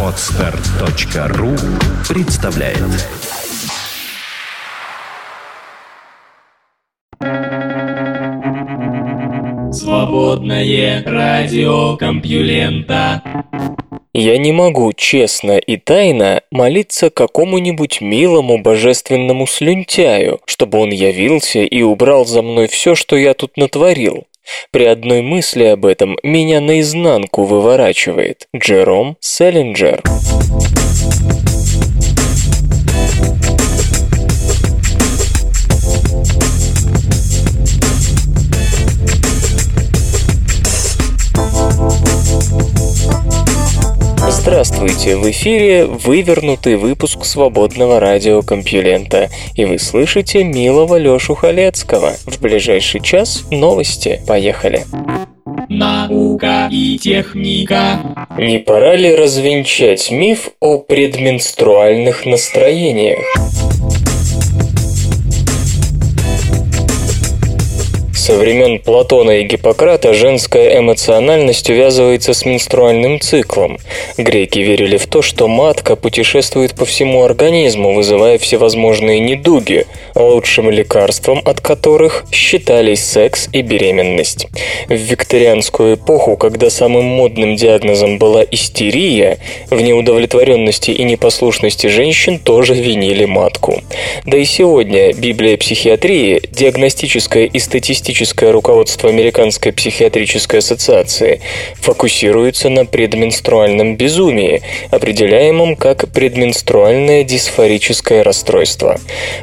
Отстар.ру представляет Свободное радио Компьюлента Я не могу честно и тайно молиться какому-нибудь милому божественному слюнтяю, чтобы он явился и убрал за мной все, что я тут натворил. При одной мысли об этом меня наизнанку выворачивает. Джером Селлинджер. Здравствуйте, в эфире вывернутый выпуск свободного радиокомпьюлента, и вы слышите милого Лёшу Халецкого. В ближайший час новости. Поехали. Наука и техника. Не пора ли развенчать миф о предменструальных настроениях? Со времен Платона и Гиппократа женская эмоциональность увязывается с менструальным циклом. Греки верили в то, что матка путешествует по всему организму, вызывая всевозможные недуги, лучшим лекарством от которых считались секс и беременность. В викторианскую эпоху, когда самым модным диагнозом была истерия, в неудовлетворенности и непослушности женщин тоже винили матку. Да и сегодня Библия психиатрии, диагностическая и статистическая Диагностическое руководство Американской психиатрической ассоциации фокусируется на предменструальном безумии, определяемом как предменструальное дисфорическое расстройство.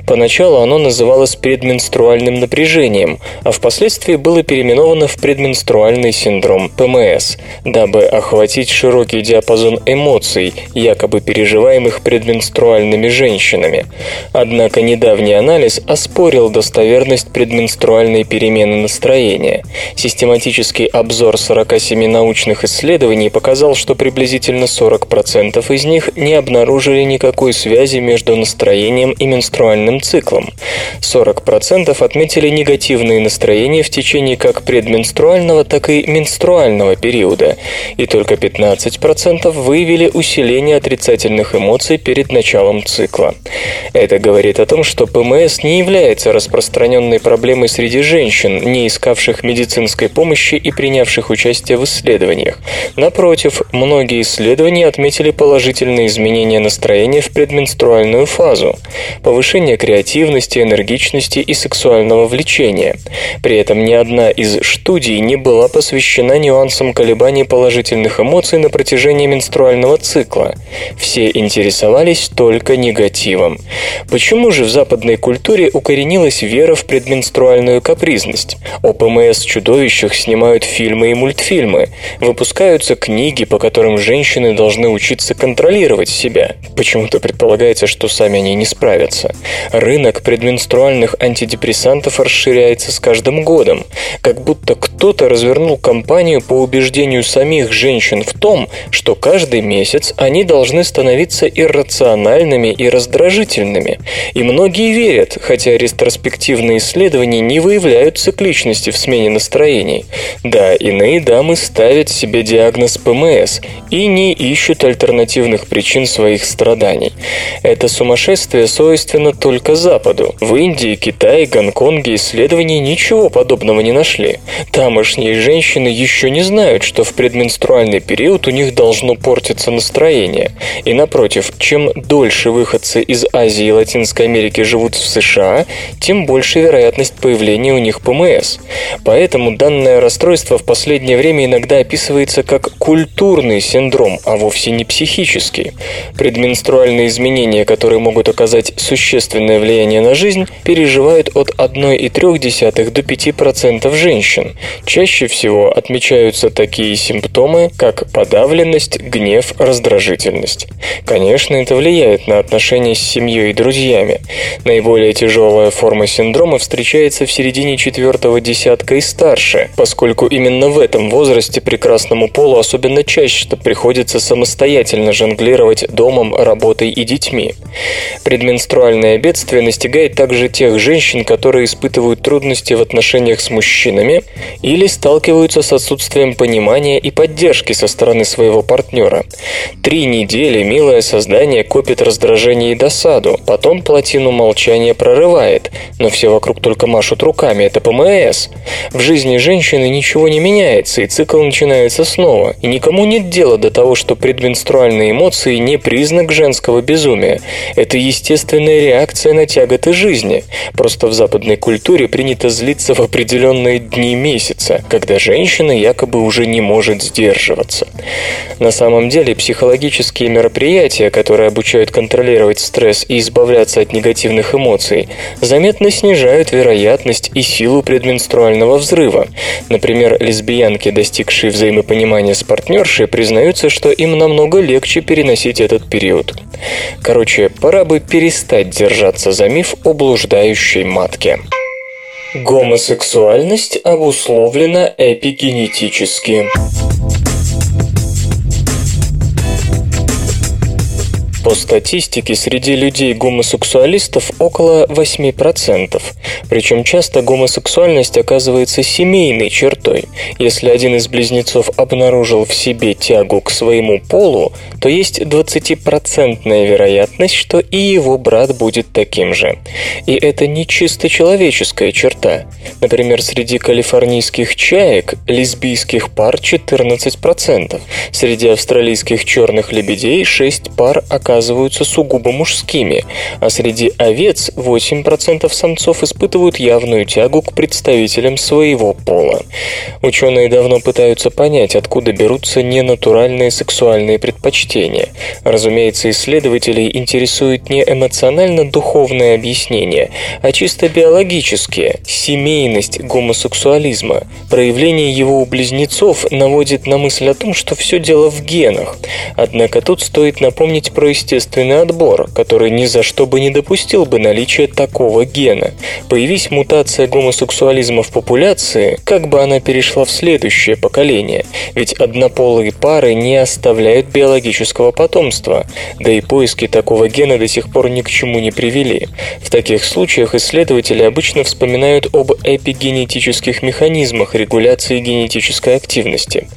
Поначалу оно называлось предменструальным напряжением, а впоследствии было переименовано в предменструальный синдром ПМС, дабы охватить широкий диапазон эмоций, якобы переживаемых предменструальными женщинами. Однако недавний анализ оспорил достоверность предменструальной перемены перемены настроения. Систематический обзор 47 научных исследований показал, что приблизительно 40% из них не обнаружили никакой связи между настроением и менструальным циклом. 40% отметили негативные настроения в течение как предменструального, так и менструального периода, и только 15% выявили усиление отрицательных эмоций перед началом цикла. Это говорит о том, что ПМС не является распространенной проблемой среди женщин, женщин, не искавших медицинской помощи и принявших участие в исследованиях. Напротив, многие исследования отметили положительные изменения настроения в предменструальную фазу, повышение креативности, энергичности и сексуального влечения. При этом ни одна из студий не была посвящена нюансам колебаний положительных эмоций на протяжении менструального цикла. Все интересовались только негативом. Почему же в западной культуре укоренилась вера в предменструальную капризность? Реальность. О ПМС-чудовищах снимают фильмы и мультфильмы. Выпускаются книги, по которым женщины должны учиться контролировать себя. Почему-то предполагается, что сами они не справятся. Рынок предменструальных антидепрессантов расширяется с каждым годом. Как будто кто-то развернул кампанию по убеждению самих женщин в том, что каждый месяц они должны становиться иррациональными и раздражительными. И многие верят, хотя ретроспективные исследования не выявляют цикличности в смене настроений. Да, иные дамы ставят себе диагноз ПМС и не ищут альтернативных причин своих страданий. Это сумасшествие свойственно только Западу. В Индии, Китае, Гонконге исследования ничего подобного не нашли. Тамошние женщины еще не знают, что в предменструальный период у них должно портиться настроение. И напротив, чем дольше выходцы из Азии и Латинской Америки живут в США, тем больше вероятность появления у них ПМС ПМС. Поэтому данное расстройство в последнее время иногда описывается как культурный синдром, а вовсе не психический. Предменструальные изменения, которые могут оказать существенное влияние на жизнь, переживают от 1,3 до 5% женщин. Чаще всего отмечаются такие симптомы, как подавленность, гнев, раздражительность. Конечно, это влияет на отношения с семьей и друзьями. Наиболее тяжелая форма синдрома встречается в середине 4 четвертого десятка и старше, поскольку именно в этом возрасте прекрасному полу особенно чаще приходится самостоятельно жонглировать домом, работой и детьми. Предменструальное бедствие настигает также тех женщин, которые испытывают трудности в отношениях с мужчинами или сталкиваются с отсутствием понимания и поддержки со стороны своего партнера. Три недели милое создание копит раздражение и досаду, потом плотину молчания прорывает, но все вокруг только машут руками, это ПМС. В жизни женщины ничего не меняется, и цикл начинается снова, и никому нет дела до того, что предменструальные эмоции не признак женского безумия. Это естественная реакция на тяготы жизни. Просто в западной культуре принято злиться в определенные дни месяца, когда женщина якобы уже не может сдерживаться. На самом деле психологические мероприятия, которые обучают контролировать стресс и избавляться от негативных эмоций, заметно снижают вероятность и силу предменструального взрыва. Например, лесбиянки, достигшие взаимопонимания с партнершей, признаются, что им намного легче переносить этот период. Короче, пора бы перестать держаться за миф о блуждающей матке. Гомосексуальность обусловлена эпигенетически. По статистике, среди людей-гомосексуалистов около 8%. Причем часто гомосексуальность оказывается семейной чертой. Если один из близнецов обнаружил в себе тягу к своему полу, то есть 20% вероятность, что и его брат будет таким же. И это не чисто человеческая черта. Например, среди калифорнийских чаек лесбийских пар 14%. Среди австралийских черных лебедей 6 пар оказываются оказываются сугубо мужскими, а среди овец 8% самцов испытывают явную тягу к представителям своего пола. Ученые давно пытаются понять, откуда берутся ненатуральные сексуальные предпочтения. Разумеется, исследователей интересует не эмоционально-духовное объяснение, а чисто биологические – семейность гомосексуализма. Проявление его у близнецов наводит на мысль о том, что все дело в генах. Однако тут стоит напомнить про естественный отбор, который ни за что бы не допустил бы наличия такого гена. Появись мутация гомосексуализма в популяции, как бы она перешла в следующее поколение, ведь однополые пары не оставляют биологического потомства, да и поиски такого гена до сих пор ни к чему не привели. В таких случаях исследователи обычно вспоминают об эпигенетических механизмах регуляции генетической активности.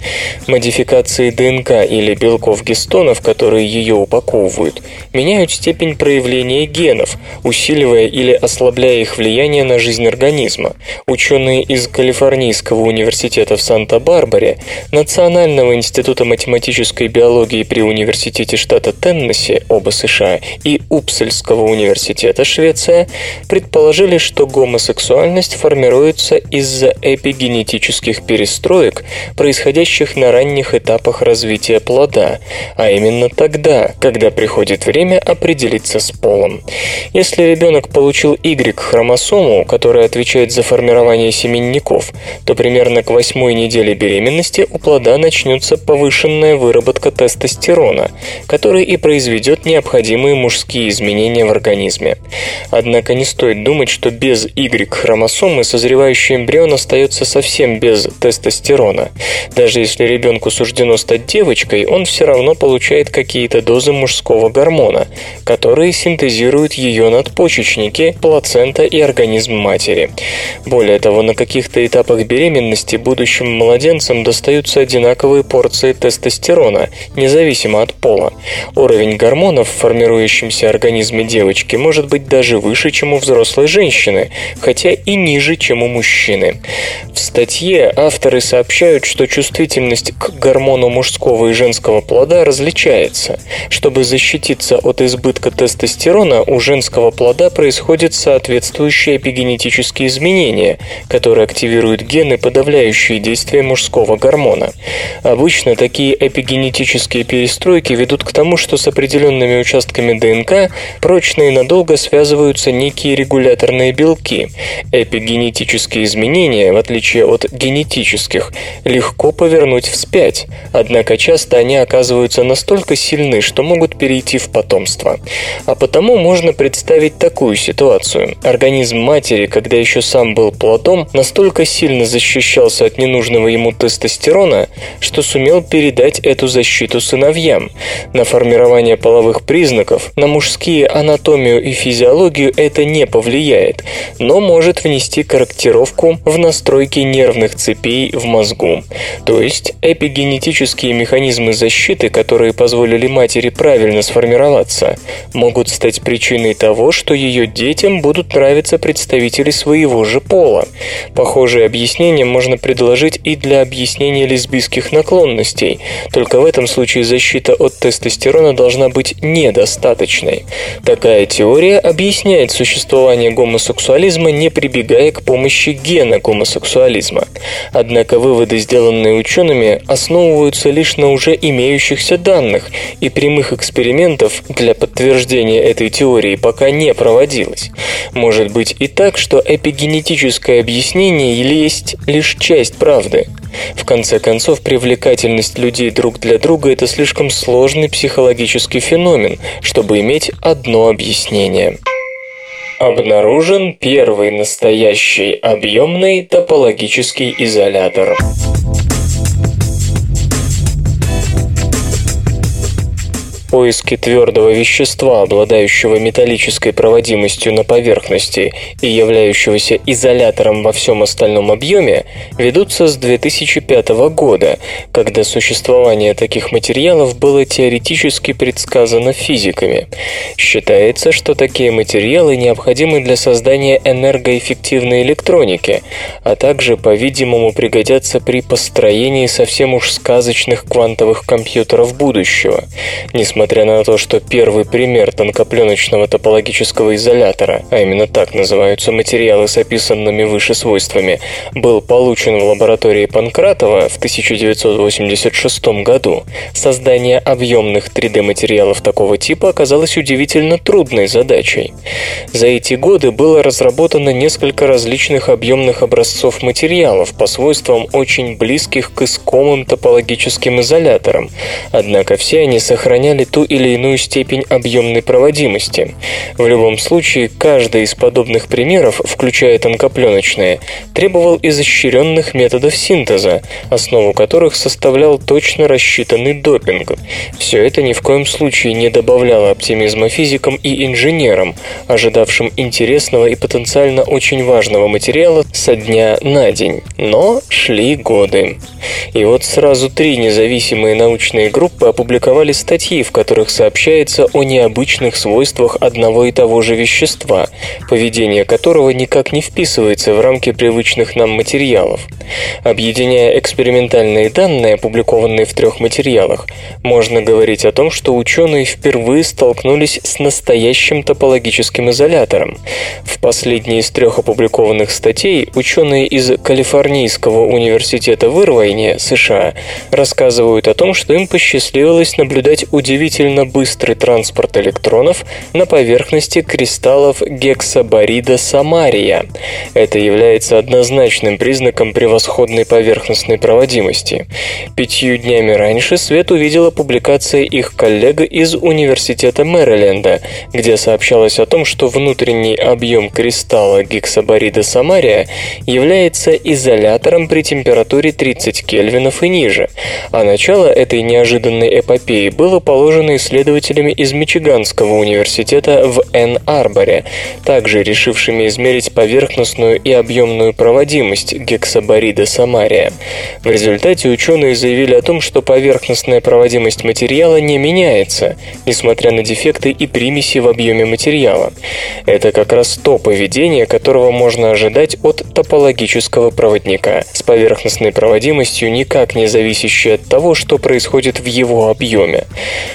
Модификации ДНК или белков гистонов, которые ее упаковывают, формируют, меняют степень проявления генов, усиливая или ослабляя их влияние на жизнь организма. Ученые из Калифорнийского университета в Санта-Барбаре, Национального института математической биологии при университете штата Теннесси, оба США, и Упсельского университета, Швеция, предположили, что гомосексуальность формируется из-за эпигенетических перестроек, происходящих на ранних этапах развития плода, а именно тогда, когда при приходит время определиться с полом. Если ребенок получил Y-хромосому, которая отвечает за формирование семенников, то примерно к восьмой неделе беременности у плода начнется повышенная выработка тестостерона, который и произведет необходимые мужские изменения в организме. Однако не стоит думать, что без Y-хромосомы созревающий эмбрион остается совсем без тестостерона. Даже если ребенку суждено стать девочкой, он все равно получает какие-то дозы мужского мужского гормона, которые синтезируют ее надпочечники, плацента и организм матери. Более того, на каких-то этапах беременности будущим младенцам достаются одинаковые порции тестостерона, независимо от пола. Уровень гормонов в формирующемся организме девочки может быть даже выше, чем у взрослой женщины, хотя и ниже, чем у мужчины. В статье авторы сообщают, что чувствительность к гормону мужского и женского плода различается. Чтобы защитить защититься от избытка тестостерона, у женского плода происходят соответствующие эпигенетические изменения, которые активируют гены, подавляющие действие мужского гормона. Обычно такие эпигенетические перестройки ведут к тому, что с определенными участками ДНК прочно и надолго связываются некие регуляторные белки. Эпигенетические изменения, в отличие от генетических, легко повернуть вспять, однако часто они оказываются настолько сильны, что могут перейти перейти в потомство. А потому можно представить такую ситуацию. Организм матери, когда еще сам был плодом, настолько сильно защищался от ненужного ему тестостерона, что сумел передать эту защиту сыновьям. На формирование половых признаков, на мужские анатомию и физиологию это не повлияет, но может внести корректировку в настройки нервных цепей в мозгу. То есть эпигенетические механизмы защиты, которые позволили матери правильно сформироваться, могут стать причиной того, что ее детям будут нравиться представители своего же пола. Похожее объяснение можно предложить и для объяснения лесбийских наклонностей, только в этом случае защита от тестостерона должна быть недостаточной. Такая теория объясняет существование гомосексуализма, не прибегая к помощи гена гомосексуализма. Однако выводы, сделанные учеными, основываются лишь на уже имеющихся данных, и прямых экспериментов для подтверждения этой теории пока не проводилось. Может быть и так, что эпигенетическое объяснение есть лишь часть правды. В конце концов, привлекательность людей друг для друга – это слишком сложный психологический феномен, чтобы иметь одно объяснение. Обнаружен первый настоящий объемный топологический изолятор. Поиске твердого вещества, обладающего металлической проводимостью на поверхности и являющегося изолятором во всем остальном объеме, ведутся с 2005 года, когда существование таких материалов было теоретически предсказано физиками. Считается, что такие материалы необходимы для создания энергоэффективной электроники, а также, по-видимому, пригодятся при построении совсем уж сказочных квантовых компьютеров будущего. Несмотря Несмотря на то, что первый пример тонкопленочного топологического изолятора, а именно так называются материалы с описанными выше свойствами, был получен в лаборатории Панкратова в 1986 году, создание объемных 3D-материалов такого типа оказалось удивительно трудной задачей. За эти годы было разработано несколько различных объемных образцов материалов по свойствам очень близких к искомым топологическим изоляторам, однако все они сохраняли ту или иную степень объемной проводимости. В любом случае, каждый из подобных примеров, включая тонкопленочные, требовал изощренных методов синтеза, основу которых составлял точно рассчитанный допинг. Все это ни в коем случае не добавляло оптимизма физикам и инженерам, ожидавшим интересного и потенциально очень важного материала со дня на день. Но шли годы. И вот сразу три независимые научные группы опубликовали статьи, в которых которых сообщается о необычных свойствах одного и того же вещества, поведение которого никак не вписывается в рамки привычных нам материалов. Объединяя экспериментальные данные, опубликованные в трех материалах, можно говорить о том, что ученые впервые столкнулись с настоящим топологическим изолятором. В последней из трех опубликованных статей ученые из Калифорнийского университета в Ирвайне, США, рассказывают о том, что им посчастливилось наблюдать удивительные удивительно быстрый транспорт электронов на поверхности кристаллов гексаборида самария. Это является однозначным признаком превосходной поверхностной проводимости. Пятью днями раньше Свет увидела публикация их коллег из Университета Мэриленда, где сообщалось о том, что внутренний объем кристалла гексаборида самария является изолятором при температуре 30 кельвинов и ниже, а начало этой неожиданной эпопеи было положено обнаружены исследователями из Мичиганского университета в Энн-Арборе, также решившими измерить поверхностную и объемную проводимость гексаборида самария. В результате ученые заявили о том, что поверхностная проводимость материала не меняется, несмотря на дефекты и примеси в объеме материала. Это как раз то поведение, которого можно ожидать от топологического проводника, с поверхностной проводимостью никак не зависящей от того, что происходит в его объеме.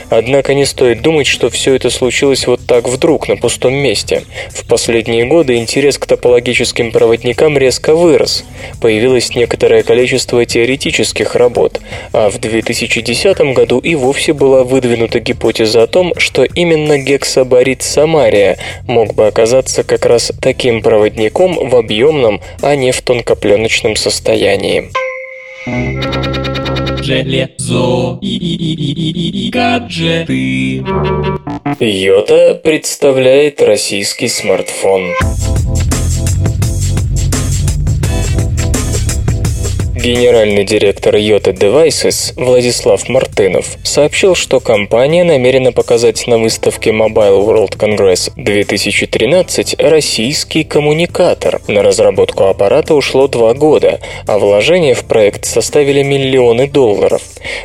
Однако не стоит думать, что все это случилось вот так вдруг, на пустом месте. В последние годы интерес к топологическим проводникам резко вырос. Появилось некоторое количество теоретических работ, а в 2010 году и вовсе была выдвинута гипотеза о том, что именно гексаборид Самария мог бы оказаться как раз таким проводником в объемном, а не в тонкопленочном состоянии. железо и, и, и гаджеты. Йота представляет российский смартфон. Генеральный директор Yota Devices Владислав Мартынов сообщил, что компания намерена показать на выставке Mobile World Congress 2013 российский коммуникатор. На разработку аппарата ушло два года, а вложения в проект составили миллионы долларов.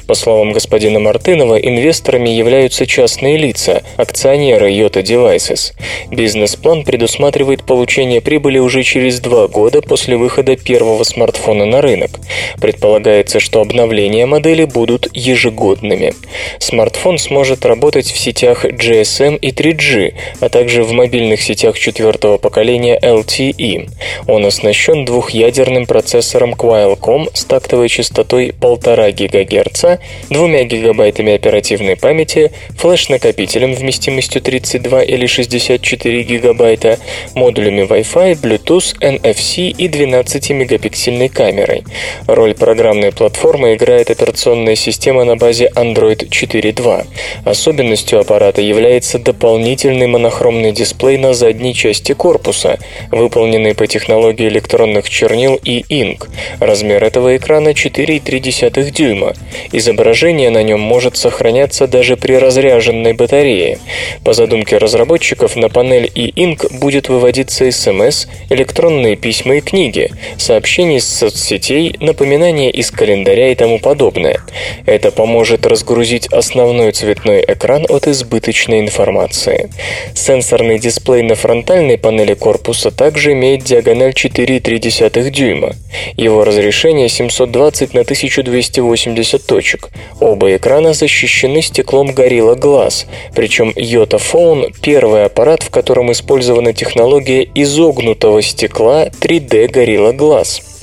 По словам господина Мартынова, инвесторами являются частные лица, акционеры Yota Devices. Бизнес-план предусматривает получение прибыли уже через два года после выхода первого смартфона на рынок. Предполагается, что обновления модели будут ежегодными. Смартфон сможет работать в сетях GSM и 3G, а также в мобильных сетях четвертого поколения LTE. Он оснащен двухъядерным процессором Qualcomm с тактовой частотой 1,5 ГГц, 2 ГБ оперативной памяти, флеш-накопителем вместимостью 32 или 64 ГБ, модулями Wi-Fi, Bluetooth, NFC и 12-мегапиксельной камерой. Роль программной платформы играет операционная система на базе Android 4.2. Особенностью аппарата является дополнительный монохромный дисплей на задней части корпуса, выполненный по технологии электронных чернил и Ink. Размер этого экрана 4,3 дюйма. Изображение на нем может сохраняться даже при разряженной батарее. По задумке разработчиков на панель и Ink будет выводиться смс, электронные письма и книги, сообщения из соцсетей, напоминания из календаря и тому подобное. Это поможет разгрузить основной цветной экран от избыточной информации. Сенсорный дисплей на фронтальной панели корпуса также имеет диагональ 4,3 дюйма. Его разрешение 720 на 1280 точек. Оба экрана защищены стеклом Gorilla Glass, причем Yota Phone – первый аппарат, в котором использована технология изогнутого стекла 3D Gorilla Glass.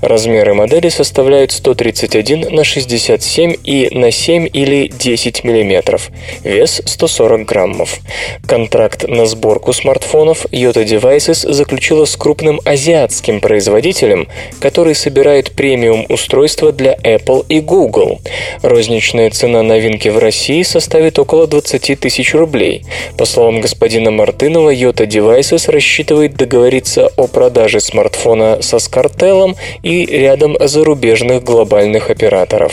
Размеры модели составляют 131 на 67 и на 7 или 10 мм. Вес 140 граммов. Контракт на сборку смартфонов Yota Devices заключила с крупным азиатским производителем, который собирает премиум устройства для Apple и Google. Розничная цена новинки в России составит около 20 тысяч рублей. По словам господина Мартынова, Yota Devices рассчитывает договориться о продаже смартфона со Скартеллом и рядом зарубежных глобальных операторов.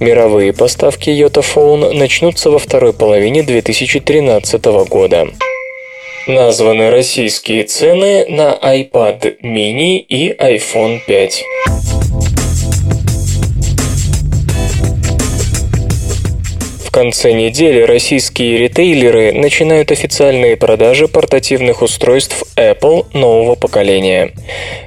Мировые поставки Yotaphone начнутся во второй половине 2013 года. Названы российские цены на iPad mini и iPhone 5. Конце недели российские ритейлеры начинают официальные продажи портативных устройств Apple нового поколения.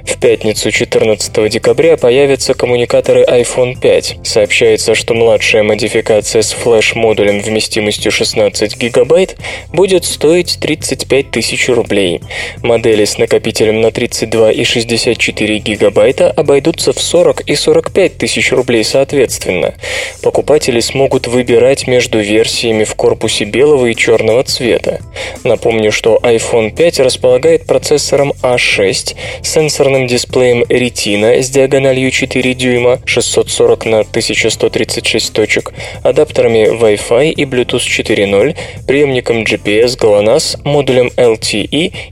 В пятницу 14 декабря появятся коммуникаторы iPhone 5. Сообщается, что младшая модификация с флеш-модулем вместимостью 16 гигабайт будет стоить 35 тысяч рублей. Модели с накопителем на 32 и 64 гигабайта обойдутся в 40 и 45 тысяч рублей соответственно. Покупатели смогут выбирать между версиями в корпусе белого и черного цвета. Напомню, что iPhone 5 располагает процессором A6, сенсорным дисплеем Retina с диагональю 4 дюйма, 640 на 1136 точек, адаптерами Wi-Fi и Bluetooth 4.0, преемником GPS GLONASS, модулем LTE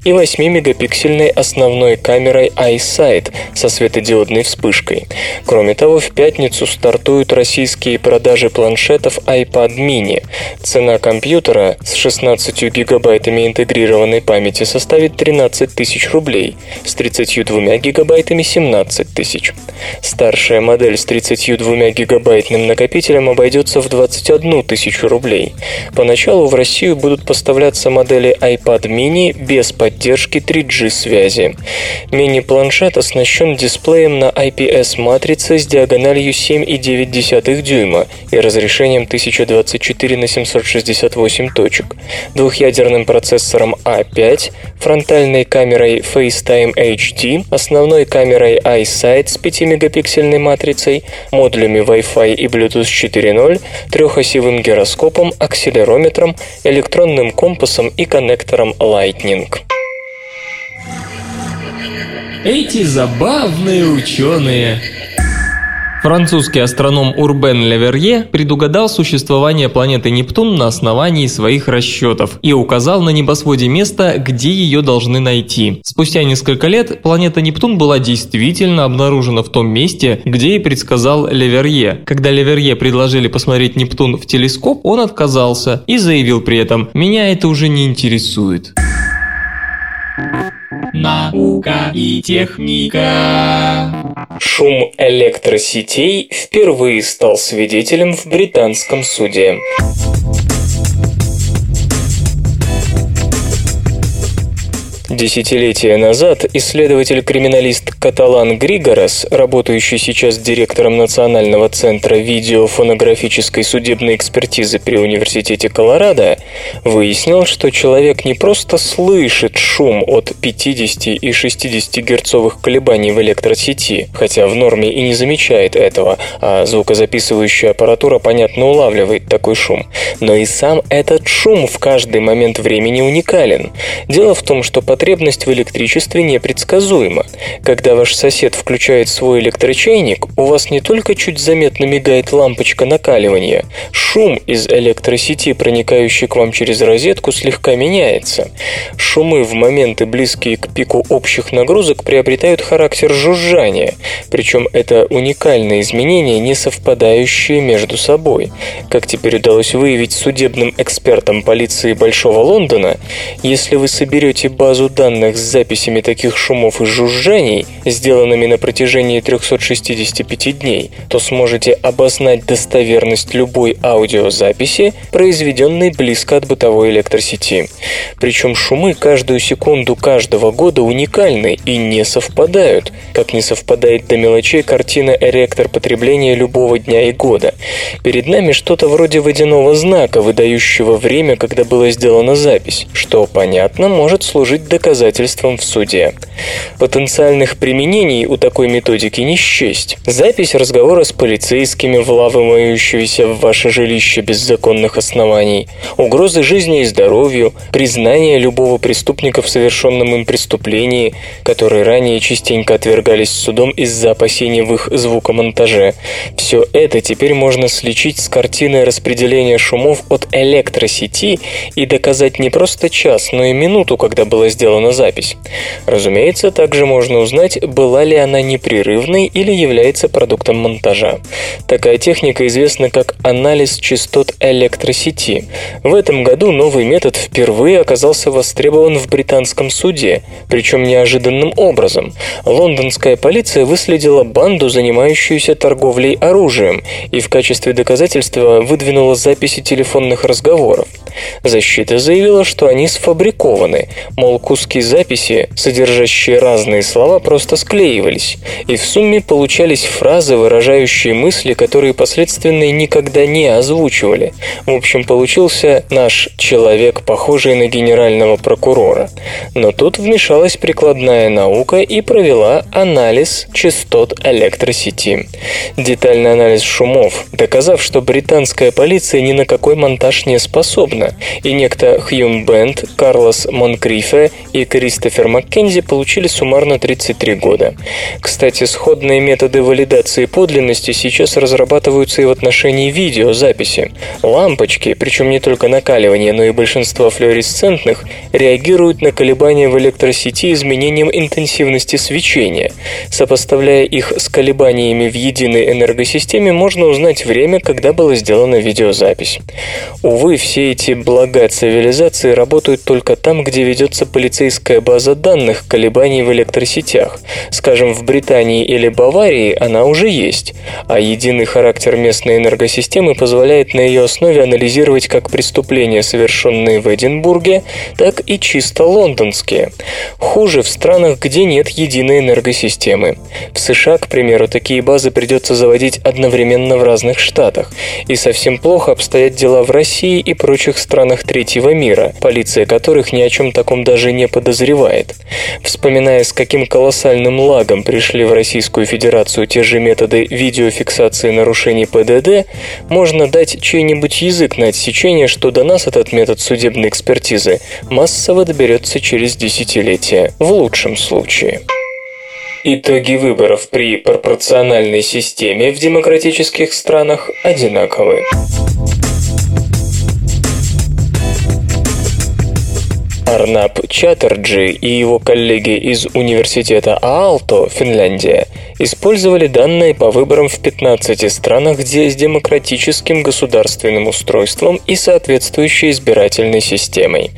и 8-мегапиксельной основной камерой iSight со светодиодной вспышкой. Кроме того, в пятницу стартуют российские продажи планшетов iPad mini. Цена компьютера с 16 гигабайтами интегрированной памяти составит 13 тысяч рублей, с 32 гигабайтами 17 тысяч. Старшая модель с 32 гигабайтным накопителем обойдется в 21 тысячу рублей. Поначалу в Россию будут поставляться модели iPad mini без поддержки 3G связи. Мини-планшет оснащен дисплеем на IPS-матрице с диагональю 7,9 дюйма и разрешением 1024 на 768 точек, двухъядерным процессором A5, фронтальной камерой FaceTime HD, основной камерой iSight с 5-мегапиксельной матрицей, модулями Wi-Fi и Bluetooth 4.0, трехосевым гироскопом, акселерометром, электронным компасом и коннектором Lightning. Эти забавные ученые Французский астроном Урбен Леверье предугадал существование планеты Нептун на основании своих расчетов и указал на небосводе место, где ее должны найти. Спустя несколько лет планета Нептун была действительно обнаружена в том месте, где и предсказал Леверье. Когда Леверье предложили посмотреть Нептун в телескоп, он отказался и заявил при этом «Меня это уже не интересует». Наука и техника. Шум электросетей впервые стал свидетелем в британском суде. Десятилетия назад исследователь-криминалист Каталан Григорос, работающий сейчас директором Национального центра видеофонографической судебной экспертизы при Университете Колорадо, выяснил, что человек не просто слышит шум от 50 и 60 герцовых колебаний в электросети, хотя в норме и не замечает этого, а звукозаписывающая аппаратура понятно улавливает такой шум, но и сам этот шум в каждый момент времени уникален. Дело в том, что под потребность в электричестве непредсказуема. Когда ваш сосед включает свой электрочайник, у вас не только чуть заметно мигает лампочка накаливания, шум из электросети, проникающий к вам через розетку, слегка меняется. Шумы в моменты, близкие к пику общих нагрузок, приобретают характер жужжания, причем это уникальные изменения, не совпадающие между собой. Как теперь удалось выявить судебным экспертам полиции Большого Лондона, если вы соберете базу данных с записями таких шумов и жужжаний, сделанными на протяжении 365 дней, то сможете обознать достоверность любой аудиозаписи, произведенной близко от бытовой электросети. Причем шумы каждую секунду каждого года уникальны и не совпадают, как не совпадает до мелочей картина эректор потребления любого дня и года. Перед нами что-то вроде водяного знака, выдающего время, когда была сделана запись, что, понятно, может служить доказательством доказательством в суде. Потенциальных применений у такой методики не счесть. Запись разговора с полицейскими, вламывающегося в ваше жилище без законных оснований, угрозы жизни и здоровью, признание любого преступника в совершенном им преступлении, которые ранее частенько отвергались судом из-за опасений в их звукомонтаже. Все это теперь можно сличить с картиной распределения шумов от электросети и доказать не просто час, но и минуту, когда было сделано сделана запись. Разумеется, также можно узнать, была ли она непрерывной или является продуктом монтажа. Такая техника известна как анализ частот электросети. В этом году новый метод впервые оказался востребован в британском суде, причем неожиданным образом. Лондонская полиция выследила банду, занимающуюся торговлей оружием, и в качестве доказательства выдвинула записи телефонных разговоров. Защита заявила, что они сфабрикованы, мол, кус куски записи, содержащие разные слова, просто склеивались, и в сумме получались фразы, выражающие мысли, которые последственные никогда не озвучивали. В общем, получился наш человек, похожий на генерального прокурора. Но тут вмешалась прикладная наука и провела анализ частот электросети. Детальный анализ шумов, доказав, что британская полиция ни на какой монтаж не способна, и некто Хьюм Бенд, Карлос Монкрифе и Кристофер Маккензи получили суммарно 33 года. Кстати, сходные методы валидации подлинности сейчас разрабатываются и в отношении видеозаписи. Лампочки, причем не только накаливание, но и большинство флуоресцентных, реагируют на колебания в электросети изменением интенсивности свечения. Сопоставляя их с колебаниями в единой энергосистеме, можно узнать время, когда была сделана видеозапись. Увы, все эти блага цивилизации работают только там, где ведется полицейская полицейская база данных колебаний в электросетях. Скажем, в Британии или Баварии она уже есть, а единый характер местной энергосистемы позволяет на ее основе анализировать как преступления, совершенные в Эдинбурге, так и чисто лондонские. Хуже в странах, где нет единой энергосистемы. В США, к примеру, такие базы придется заводить одновременно в разных штатах. И совсем плохо обстоят дела в России и прочих странах третьего мира, полиция которых ни о чем таком даже не подозревает. Вспоминая, с каким колоссальным лагом пришли в Российскую Федерацию те же методы видеофиксации нарушений ПДД, можно дать чей-нибудь язык на отсечение, что до нас этот метод судебной экспертизы массово доберется через десятилетия, в лучшем случае. Итоги выборов при пропорциональной системе в демократических странах одинаковы. Арнаб Чаттерджи и его коллеги из Университета Аалто, Финляндия, использовали данные по выборам в 15 странах, где с демократическим государственным устройством и соответствующей избирательной системой.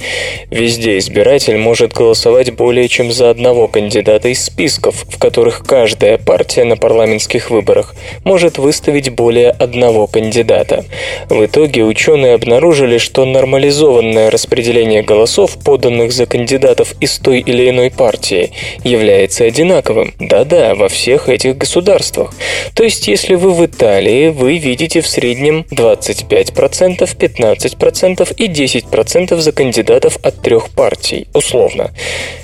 Везде избиратель может голосовать более чем за одного кандидата из списков, в которых каждая партия на парламентских выборах может выставить более одного кандидата. В итоге ученые обнаружили, что нормализованное распределение голосов, поданных за кандидатов из той или иной партии, является одинаковым. Да-да, во всех этих государствах. То есть, если вы в Италии, вы видите в среднем 25%, 15% и 10% за кандидатов от трех партий, условно,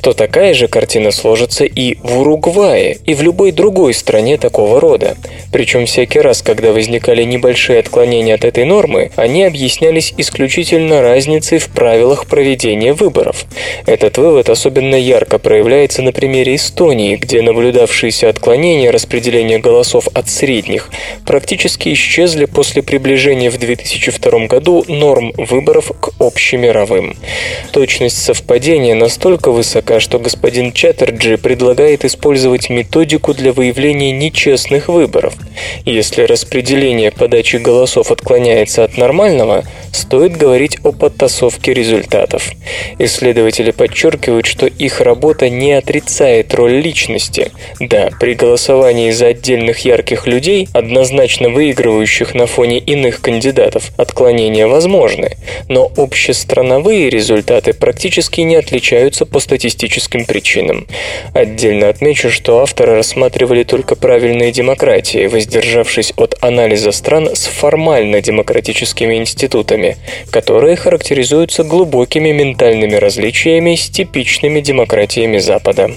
то такая же картина сложится и в Уругвае, и в любой другой стране такого рода. Причем всякий раз, когда возникали небольшие отклонения от этой нормы, они объяснялись исключительно разницей в правилах проведения выборов. Этот вывод особенно ярко проявляется на примере Эстонии, где наблюдавшиеся отклонения изменения распределения голосов от средних практически исчезли после приближения в 2002 году норм выборов к общемировым. Точность совпадения настолько высока, что господин Чаттерджи предлагает использовать методику для выявления нечестных выборов. Если распределение подачи голосов отклоняется от нормального, стоит говорить о подтасовке результатов. Исследователи подчеркивают, что их работа не отрицает роль личности. Да, при голосовании голосовании за отдельных ярких людей, однозначно выигрывающих на фоне иных кандидатов, отклонения возможны, но общестрановые результаты практически не отличаются по статистическим причинам. Отдельно отмечу, что авторы рассматривали только правильные демократии, воздержавшись от анализа стран с формально демократическими институтами, которые характеризуются глубокими ментальными различиями с типичными демократиями Запада.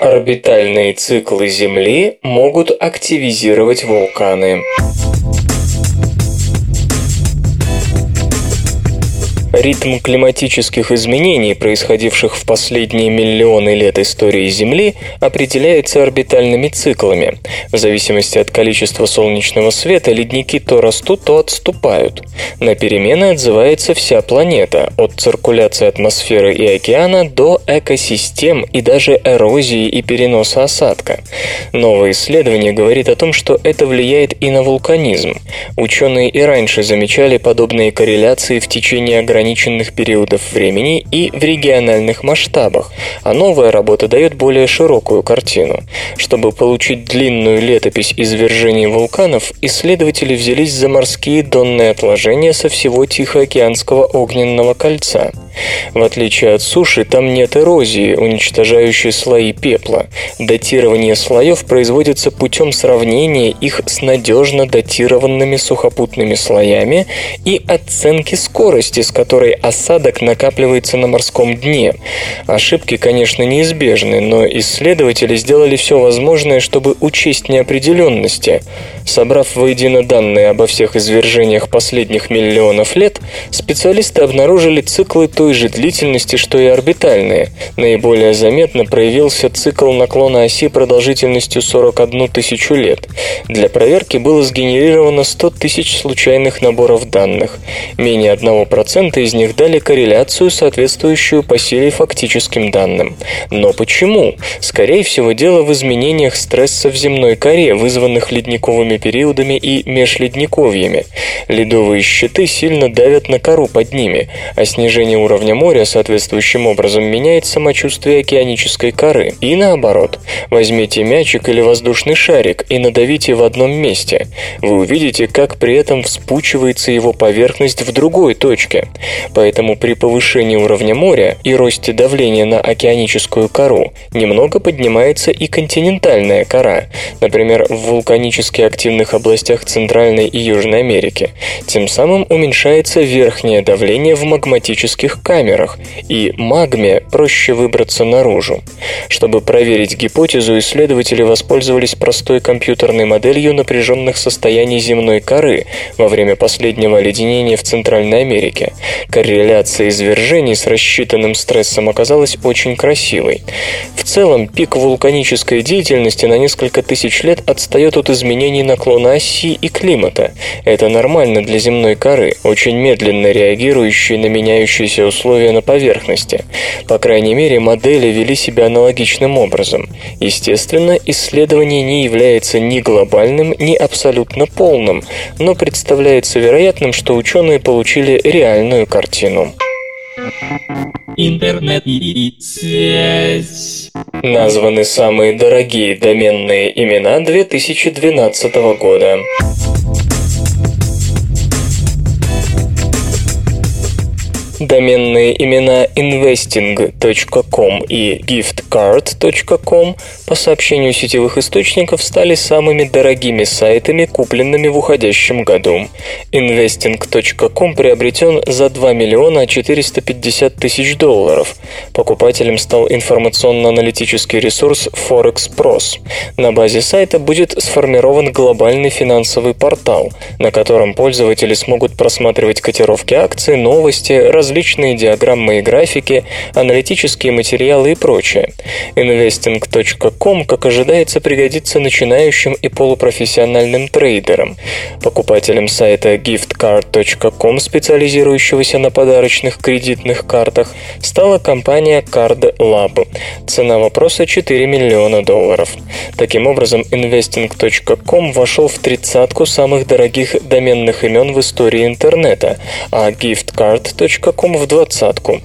Орбитальные циклы Земли могут активизировать вулканы. Ритм климатических изменений, происходивших в последние миллионы лет истории Земли, определяется орбитальными циклами. В зависимости от количества солнечного света ледники то растут, то отступают. На перемены отзывается вся планета, от циркуляции атмосферы и океана до экосистем и даже эрозии и переноса осадка. Новое исследование говорит о том, что это влияет и на вулканизм. Ученые и раньше замечали подобные корреляции в течение ограниченных ограниченных периодов времени и в региональных масштабах, а новая работа дает более широкую картину. Чтобы получить длинную летопись извержений вулканов, исследователи взялись за морские донные отложения со всего Тихоокеанского огненного кольца. В отличие от суши, там нет эрозии, уничтожающей слои пепла. Датирование слоев производится путем сравнения их с надежно датированными сухопутными слоями и оценки скорости, с которой осадок накапливается на морском дне. Ошибки, конечно, неизбежны, но исследователи сделали все возможное, чтобы учесть неопределенности. Собрав воедино данные обо всех извержениях последних миллионов лет, специалисты обнаружили циклы той же длительности, что и орбитальные. Наиболее заметно проявился цикл наклона оси продолжительностью 41 тысячу лет. Для проверки было сгенерировано 100 тысяч случайных наборов данных. Менее 1% из них дали корреляцию, соответствующую по силе фактическим данным. Но почему? Скорее всего, дело в изменениях стресса в земной коре, вызванных ледниковыми периодами и межледниковьями. Ледовые щиты сильно давят на кору под ними, а снижение уровня моря соответствующим образом меняет самочувствие океанической коры. И наоборот. Возьмите мячик или воздушный шарик и надавите в одном месте. Вы увидите, как при этом вспучивается его поверхность в другой точке. Поэтому при повышении уровня моря и росте давления на океаническую кору немного поднимается и континентальная кора, например, в вулканически активных областях Центральной и Южной Америки. Тем самым уменьшается верхнее давление в магматических камерах, и магме проще выбраться наружу. Чтобы проверить гипотезу, исследователи воспользовались простой компьютерной моделью напряженных состояний земной коры во время последнего оледенения в Центральной Америке. Корреляция извержений с рассчитанным стрессом оказалась очень красивой. В целом, пик вулканической деятельности на несколько тысяч лет отстает от изменений наклона оси и климата. Это нормально для земной коры, очень медленно реагирующей на меняющиеся условия на поверхности. По крайней мере, модели вели себя аналогичным образом. Естественно, исследование не является ни глобальным, ни абсолютно полным, но представляется вероятным, что ученые получили реальную картину. Интернет и связь. Названы самые дорогие доменные имена 2012 года. Доменные имена investing.com и giftcard.com по сообщению сетевых источников стали самыми дорогими сайтами, купленными в уходящем году. Investing.com приобретен за 2 миллиона 450 тысяч долларов. Покупателем стал информационно-аналитический ресурс ForexPros. На базе сайта будет сформирован глобальный финансовый портал, на котором пользователи смогут просматривать котировки акций, новости, различные диаграммы и графики, аналитические материалы и прочее. Investing.com, как ожидается, пригодится начинающим и полупрофессиональным трейдерам. Покупателям сайта giftcard.com, специализирующегося на подарочных кредитных картах, стала компания Card Lab. Цена вопроса 4 миллиона долларов. Таким образом, investing.com вошел в тридцатку самых дорогих доменных имен в истории интернета, а giftcard.com в двадцатку.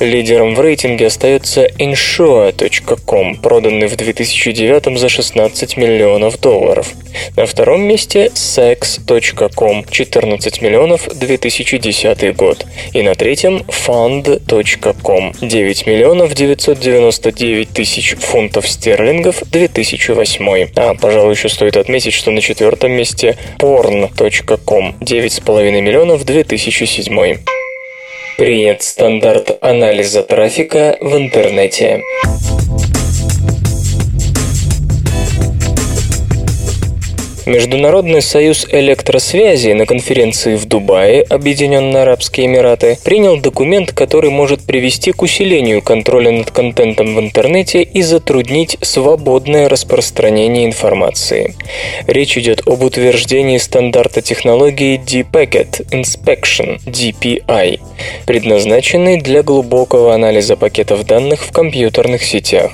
Лидером в рейтинге остается Insure.com, проданный в 2009 за 16 миллионов долларов. На втором месте Sex.com, 14 миллионов 2010 год. И на третьем Fund.com, 9 миллионов 999 тысяч фунтов стерлингов 2008. А, пожалуй, еще стоит отметить, что на четвертом месте Porn.com, 9,5 миллионов 2007. Принят стандарт анализа трафика в интернете. Международный союз электросвязи на конференции в Дубае, Объединенные Арабские Эмираты, принял документ, который может привести к усилению контроля над контентом в интернете и затруднить свободное распространение информации. Речь идет об утверждении стандарта технологии D-Packet Inspection DPI, предназначенной для глубокого анализа пакетов данных в компьютерных сетях.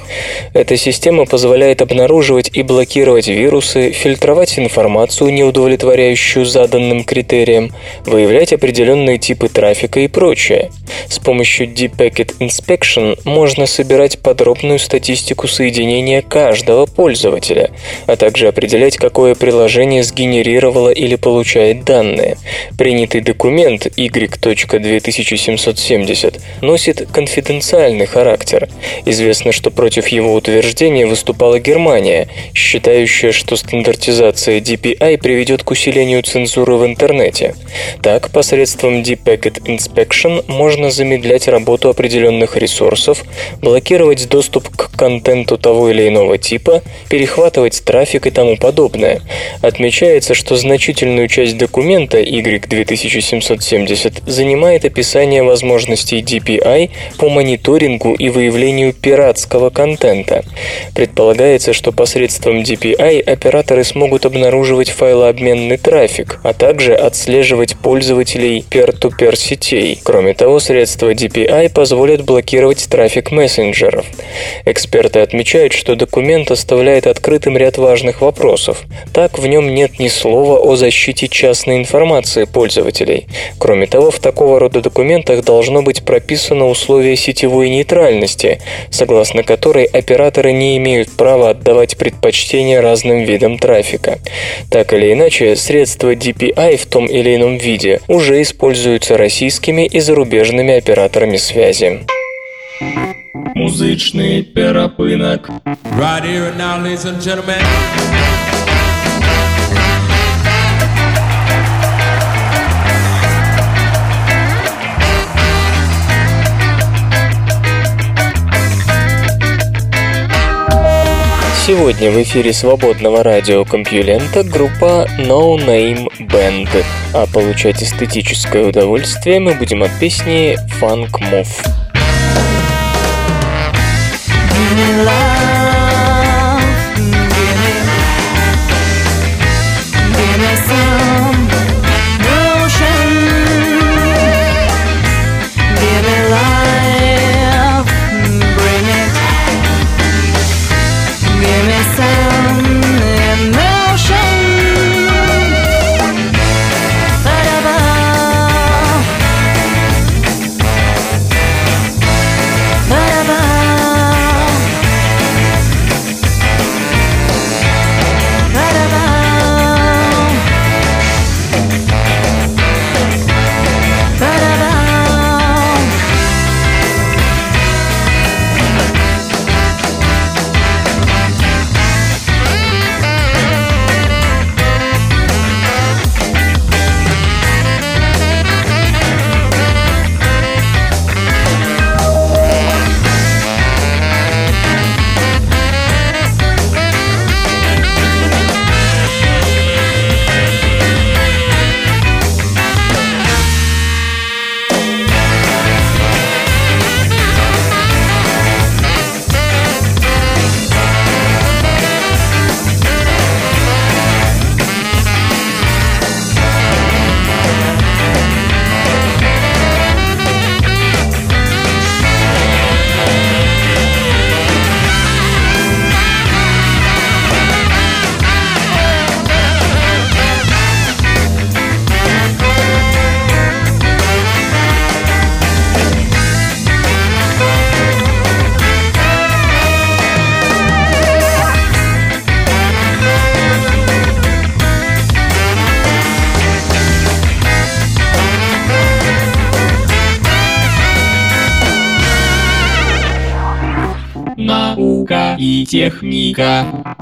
Эта система позволяет обнаруживать и блокировать вирусы, фильтровать информацию, не удовлетворяющую заданным критериям, выявлять определенные типы трафика и прочее. С помощью Deep Packet Inspection можно собирать подробную статистику соединения каждого пользователя, а также определять, какое приложение сгенерировало или получает данные. Принятый документ Y.2770 носит конфиденциальный характер. Известно, что против его утверждения выступала Германия, считающая, что стандартизация Интеграция DPI приведет к усилению цензуры в интернете. Так, посредством Deep Packet Inspection можно замедлять работу определенных ресурсов, блокировать доступ к контенту того или иного типа, перехватывать трафик и тому подобное. Отмечается, что значительную часть документа Y2770 занимает описание возможностей DPI по мониторингу и выявлению пиратского контента. Предполагается, что посредством DPI операторы смогут обнаружить обнаруживать файлообменный трафик, а также отслеживать пользователей peer-to-peer сетей. Кроме того, средства DPI позволят блокировать трафик мессенджеров. Эксперты отмечают, что документ оставляет открытым ряд важных вопросов. Так, в нем нет ни слова о защите частной информации пользователей. Кроме того, в такого рода документах должно быть прописано условие сетевой нейтральности, согласно которой операторы не имеют права отдавать предпочтение разным видам трафика. Так или иначе, средства DPI в том или ином виде уже используются российскими и зарубежными операторами связи. Музычный перапынок. Right here and now, ladies and gentlemen. Сегодня в эфире свободного радиокомпьюлента группа No Name Band, а получать эстетическое удовольствие мы будем от песни Funk Move.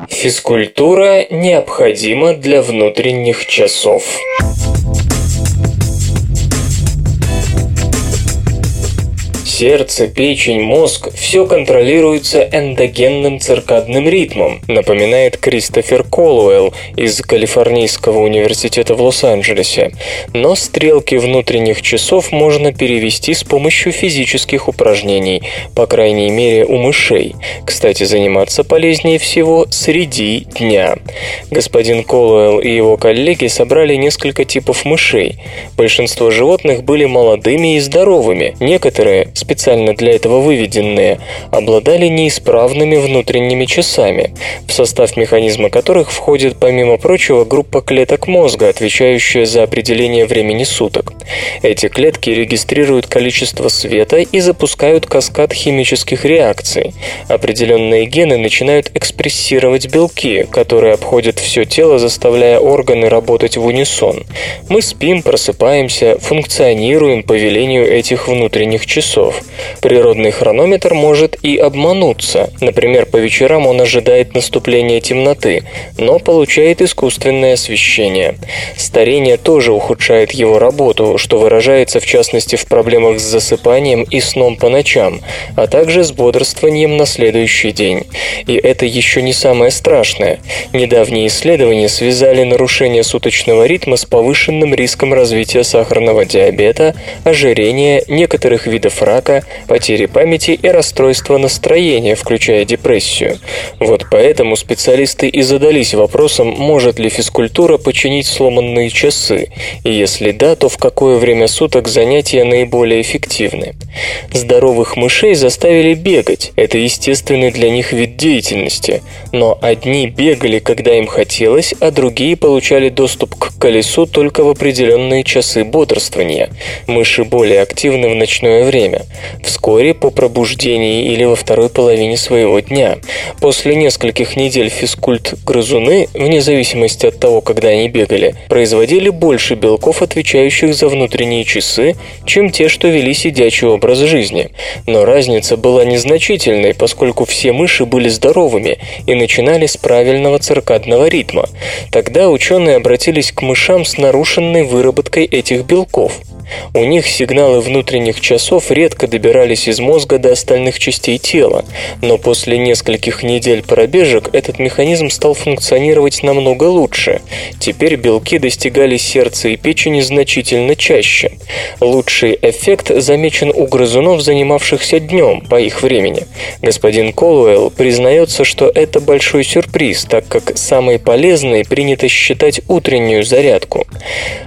Физкультура необходима для внутренних часов. Сердце, печень, мозг – все контролируется эндогенным циркадным ритмом, напоминает Кристофер Колуэлл из Калифорнийского университета в Лос-Анджелесе. Но стрелки внутренних часов можно перевести с помощью физических упражнений, по крайней мере у мышей. Кстати, заниматься полезнее всего среди дня. Господин Колуэлл и его коллеги собрали несколько типов мышей. Большинство животных были молодыми и здоровыми, некоторые специально для этого выведенные, обладали неисправными внутренними часами, в состав механизма которых входит, помимо прочего, группа клеток мозга, отвечающая за определение времени суток. Эти клетки регистрируют количество света и запускают каскад химических реакций. Определенные гены начинают экспрессировать белки, которые обходят все тело, заставляя органы работать в унисон. Мы спим, просыпаемся, функционируем по велению этих внутренних часов. Природный хронометр может и обмануться. Например, по вечерам он ожидает наступления темноты, но получает искусственное освещение. Старение тоже ухудшает его работу, что выражается в частности в проблемах с засыпанием и сном по ночам, а также с бодрствованием на следующий день. И это еще не самое страшное. Недавние исследования связали нарушение суточного ритма с повышенным риском развития сахарного диабета, ожирения, некоторых видов рака, потери памяти и расстройства настроения, включая депрессию. Вот поэтому специалисты и задались вопросом, может ли физкультура починить сломанные часы, и если да, то в какое время суток занятия наиболее эффективны. Здоровых мышей заставили бегать, это естественный для них вид деятельности, но одни бегали, когда им хотелось, а другие получали доступ к колесу только в определенные часы бодрствования. Мыши более активны в ночное время вскоре по пробуждении или во второй половине своего дня. После нескольких недель физкульт-грызуны, вне зависимости от того, когда они бегали, производили больше белков, отвечающих за внутренние часы, чем те, что вели сидячий образ жизни. Но разница была незначительной, поскольку все мыши были здоровыми и начинали с правильного циркадного ритма. Тогда ученые обратились к мышам с нарушенной выработкой этих белков. У них сигналы внутренних часов редко добирались из мозга до остальных частей тела, но после нескольких недель пробежек этот механизм стал функционировать намного лучше. Теперь белки достигали сердца и печени значительно чаще. Лучший эффект замечен у грызунов, занимавшихся днем по их времени. Господин Колуэлл признается, что это большой сюрприз, так как самой полезной принято считать утреннюю зарядку.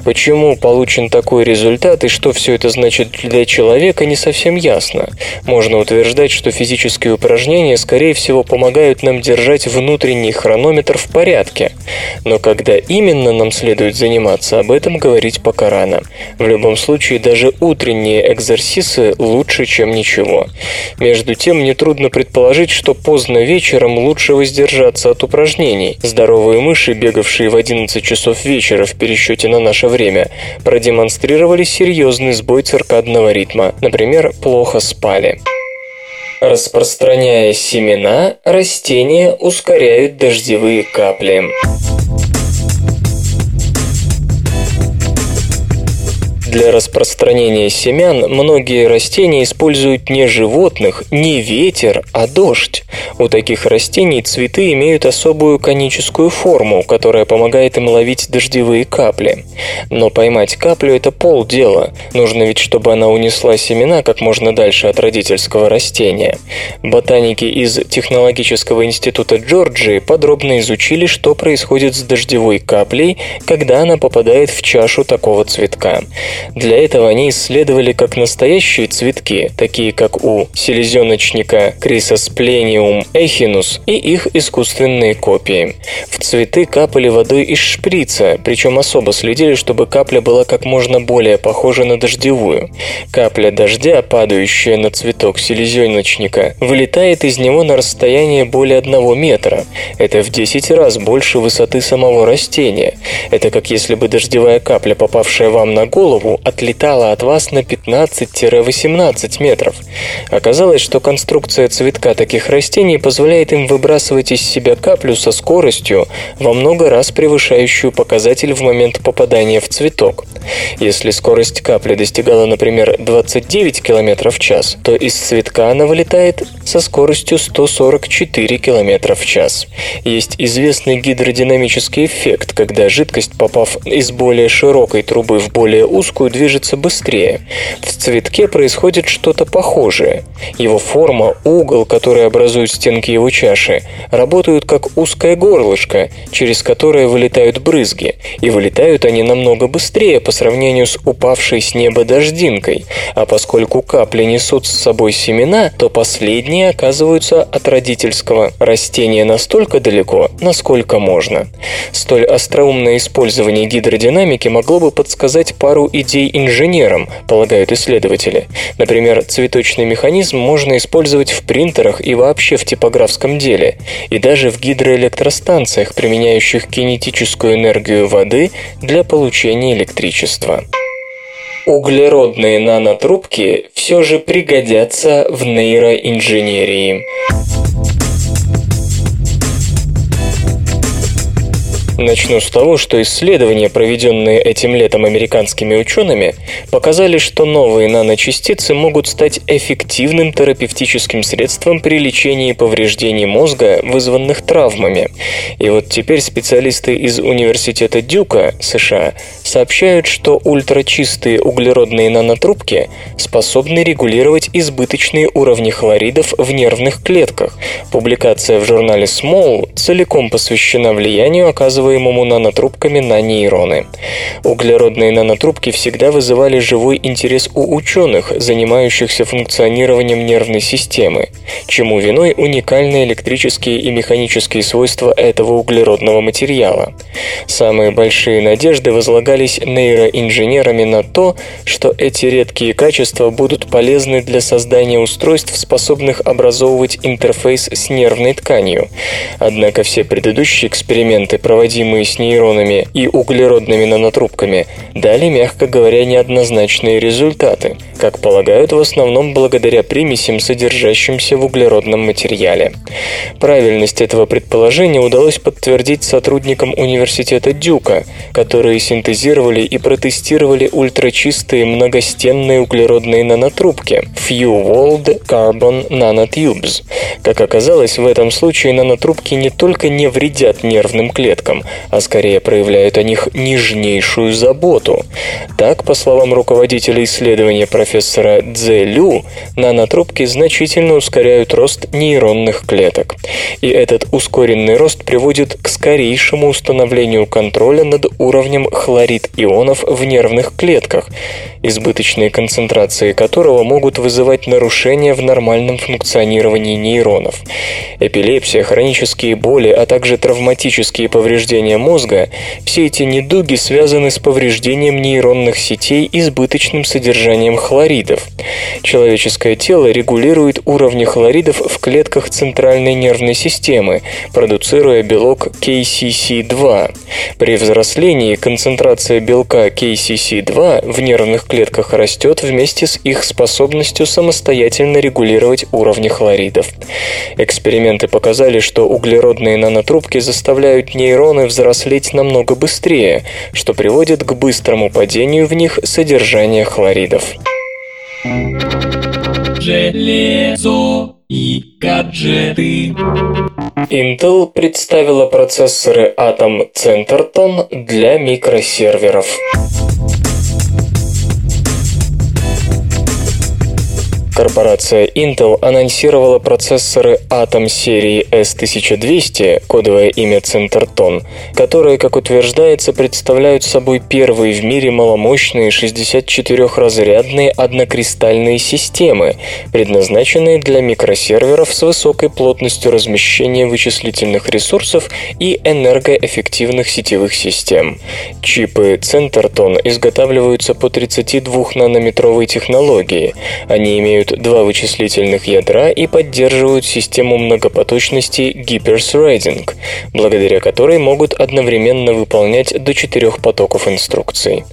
Почему получен такой результат и что все это значит для человека, не совсем ясно. Можно утверждать, что физические упражнения, скорее всего, помогают нам держать внутренний хронометр в порядке. Но когда именно нам следует заниматься, об этом говорить пока рано. В любом случае, даже утренние экзерсисы лучше, чем ничего. Между тем, нетрудно предположить, что поздно вечером лучше воздержаться от упражнений. Здоровые мыши, бегавшие в 11 часов вечера в пересчете на наше время, продемонстрировали серьезный сбой циркадного ритма, например, плохо спали. Распространяя семена, растения ускоряют дождевые капли. Для распространения семян многие растения используют не животных, не ветер, а дождь. У таких растений цветы имеют особую коническую форму, которая помогает им ловить дождевые капли. Но поймать каплю – это полдела. Нужно ведь, чтобы она унесла семена как можно дальше от родительского растения. Ботаники из Технологического института Джорджии подробно изучили, что происходит с дождевой каплей, когда она попадает в чашу такого цветка. Для этого они исследовали как настоящие цветки, такие как у селезеночника Chrysosplenium echinus и их искусственные копии. В цветы капали водой из шприца, причем особо следили, чтобы капля была как можно более похожа на дождевую. Капля дождя, падающая на цветок селезеночника, вылетает из него на расстояние более одного метра. Это в 10 раз больше высоты самого растения. Это как если бы дождевая капля, попавшая вам на голову, голову отлетала от вас на 15-18 метров. Оказалось, что конструкция цветка таких растений позволяет им выбрасывать из себя каплю со скоростью, во много раз превышающую показатель в момент попадания в цветок. Если скорость капли достигала, например, 29 км в час, то из цветка она вылетает со скоростью 144 км в час. Есть известный гидродинамический эффект, когда жидкость, попав из более широкой трубы в более узкую, клетку движется быстрее. В цветке происходит что-то похожее. Его форма, угол, который образуют стенки его чаши, работают как узкое горлышко, через которое вылетают брызги. И вылетают они намного быстрее по сравнению с упавшей с неба дождинкой. А поскольку капли несут с собой семена, то последние оказываются от родительского растения настолько далеко, насколько можно. Столь остроумное использование гидродинамики могло бы подсказать пару идей идей инженерам, полагают исследователи. Например, цветочный механизм можно использовать в принтерах и вообще в типографском деле, и даже в гидроэлектростанциях, применяющих кинетическую энергию воды для получения электричества. Углеродные нанотрубки все же пригодятся в нейроинженерии. Начну с того, что исследования, проведенные этим летом американскими учеными, показали, что новые наночастицы могут стать эффективным терапевтическим средством при лечении повреждений мозга, вызванных травмами. И вот теперь специалисты из Университета Дюка, США, сообщают, что ультрачистые углеродные нанотрубки способны регулировать избыточные уровни хлоридов в нервных клетках. Публикация в журнале Small целиком посвящена влиянию, оказываемому оказываемому нанотрубками на нейроны. Углеродные нанотрубки всегда вызывали живой интерес у ученых, занимающихся функционированием нервной системы, чему виной уникальные электрические и механические свойства этого углеродного материала. Самые большие надежды возлагались нейроинженерами на то, что эти редкие качества будут полезны для создания устройств, способных образовывать интерфейс с нервной тканью. Однако все предыдущие эксперименты, проводимые производимые с нейронами и углеродными нанотрубками, дали, мягко говоря, неоднозначные результаты, как полагают в основном благодаря примесям, содержащимся в углеродном материале. Правильность этого предположения удалось подтвердить сотрудникам университета Дюка, которые синтезировали и протестировали ультрачистые многостенные углеродные нанотрубки Few-Walled Carbon Nanotubes. Как оказалось, в этом случае нанотрубки не только не вредят нервным клеткам, а скорее проявляют о них нежнейшую заботу. Так, по словам руководителя исследования профессора Цзэ Лю, нанотрубки значительно ускоряют рост нейронных клеток. И этот ускоренный рост приводит к скорейшему установлению контроля над уровнем хлорид ионов в нервных клетках, избыточные концентрации которого могут вызывать нарушения в нормальном функционировании нейронов. Эпилепсия, хронические боли, а также травматические повреждения мозга – все эти недуги связаны с повреждением нейронных сетей избыточным содержанием хлоридов. Человеческое тело регулирует уровни хлоридов в клетках центральной нервной системы, продуцируя белок KCC2. При взрослении концентрация белка KCC2 в нервных клетках растет вместе с их способностью самостоятельно регулировать уровни хлоридов. Эксперименты показали, что углеродные нанотрубки заставляют нейроны взрослеть намного быстрее, что приводит к быстрому падению в них содержания хлоридов. Железо и гаджеты. Intel представила процессоры Atom Centerton для микросерверов. Корпорация Intel анонсировала процессоры Atom серии S1200, кодовое имя Centerton, которые, как утверждается, представляют собой первые в мире маломощные 64-разрядные однокристальные системы, предназначенные для микросерверов с высокой плотностью размещения вычислительных ресурсов и энергоэффективных сетевых систем. Чипы Centerton изготавливаются по 32-нанометровой технологии. Они имеют два вычислительных ядра и поддерживают систему многопоточности Hyper-Threading, благодаря которой могут одновременно выполнять до четырех потоков инструкций.